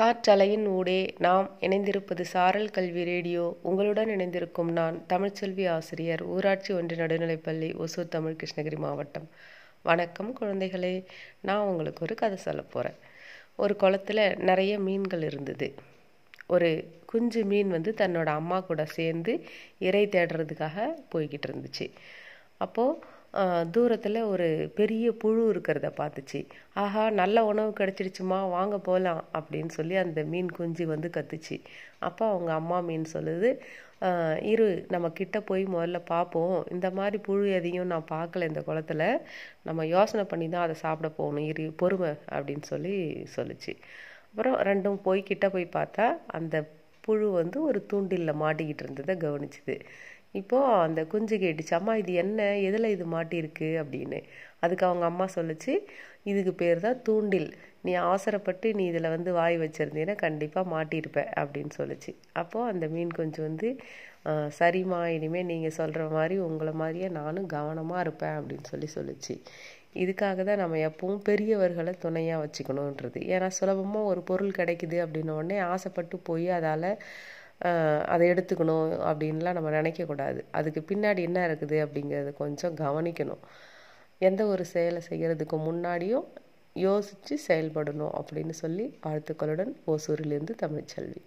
காற்றலையின் ஊடே நாம் இணைந்திருப்பது சாரல் கல்வி ரேடியோ. உங்களுடன் இணைந்திருக்கும் நான் தமிழ்ச்செல்வி ஆசிரியர் ஊராட்சி ஒன்றிய நடுநிலைப்பள்ளி ஒசூர் தமிழ் கிருஷ்ணகிரி மாவட்டம். வணக்கம் குழந்தைகளே நான் உங்களுக்கு ஒரு கதை சொல்ல போகிறேன் ஒரு குளத்துல நிறைய மீன்கள் இருந்தது. ஒரு குஞ்சு மீன் வந்து தன்னோட அம்மா கூட சேர்ந்து இறை தேடுறதுக்காக போய்கிட்டு இருந்துச்சு. அப்போது தூரத்தில் ஒரு பெரிய புழு இருக்கிறத பார்த்துச்சு. ஆஹா நல்ல உணவு கிடச்சிடுச்சுமா வாங்க போகலாம் அப்படின்னு சொல்லி அந்த மீன் குஞ்சு வந்து கத்துச்சு. அப்போ அவங்க அம்மா மீன் சொல்லுது இரு நம்ம கிட்ட போய் முதல்ல பார்ப்போம். இந்த மாதிரி புழு எதையும் நான் பார்க்கல இந்த குளத்துல. நம்ம யோசனை பண்ணி தான் அதை சாப்பிட போகணும். இரு பொறுமை அப்படின்னு சொல்லி சொல்லுச்சு. அப்புறம் ரெண்டும் போய் கிட்ட போய் பார்த்தா அந்த புழு வந்து ஒரு தூண்டிலில் மாட்டிக்கிட்டு இருந்ததை கவனிச்சுது. இப்போது அந்த குஞ்சு கேட்டுச்சு அம்மா இது என்ன? எதில் இது மாட்டியிருக்கு? அப்படின்னு. அதுக்கு அவங்க அம்மா சொல்லிச்சு இதுக்கு பேர் தான் தூண்டில். நீ அவசரப்பட்டு நீ இதில் வந்து வாய் வச்சுருந்தீன்னா கண்டிப்பாக மாட்டியிருப்ப அப்படின்னு சொல்லிச்சு. அப்போது அந்த மீன் கொஞ்சம் வந்து சரிம்மா இனிமேல் நீங்கள் சொல்கிற மாதிரி உங்களை மாதிரியே நானும் கவனமாக இருப்பேன் அப்படின்னு சொல்லி சொல்லிச்சு. இதுக்காக தான் நம்ம எப்பவும் பெரியவர்களை துணையாக வச்சுக்கணுன்றது. ஏன்னா சுலபமாக ஒரு பொருள் கிடைக்குது அப்படின்ன உடனே ஆசைப்பட்டு போய் அதால் அதை எடுத்துக்கணும் அப்படின்லாம் நம்ம நினைக்கக்கூடாது அதுக்கு பின்னாடி என்ன இருக்குது அப்படிங்கிறத கொஞ்சம் கவனிக்கணும். எந்த ஒரு செயலை செய்கிறதுக்கு முன்னாடியும் யோசித்து செயல்படணும் அப்படின்னு சொல்லி வாழ்த்துக்களுடன் ஓசூரிலிருந்து தமிழ்ச்செல்வி.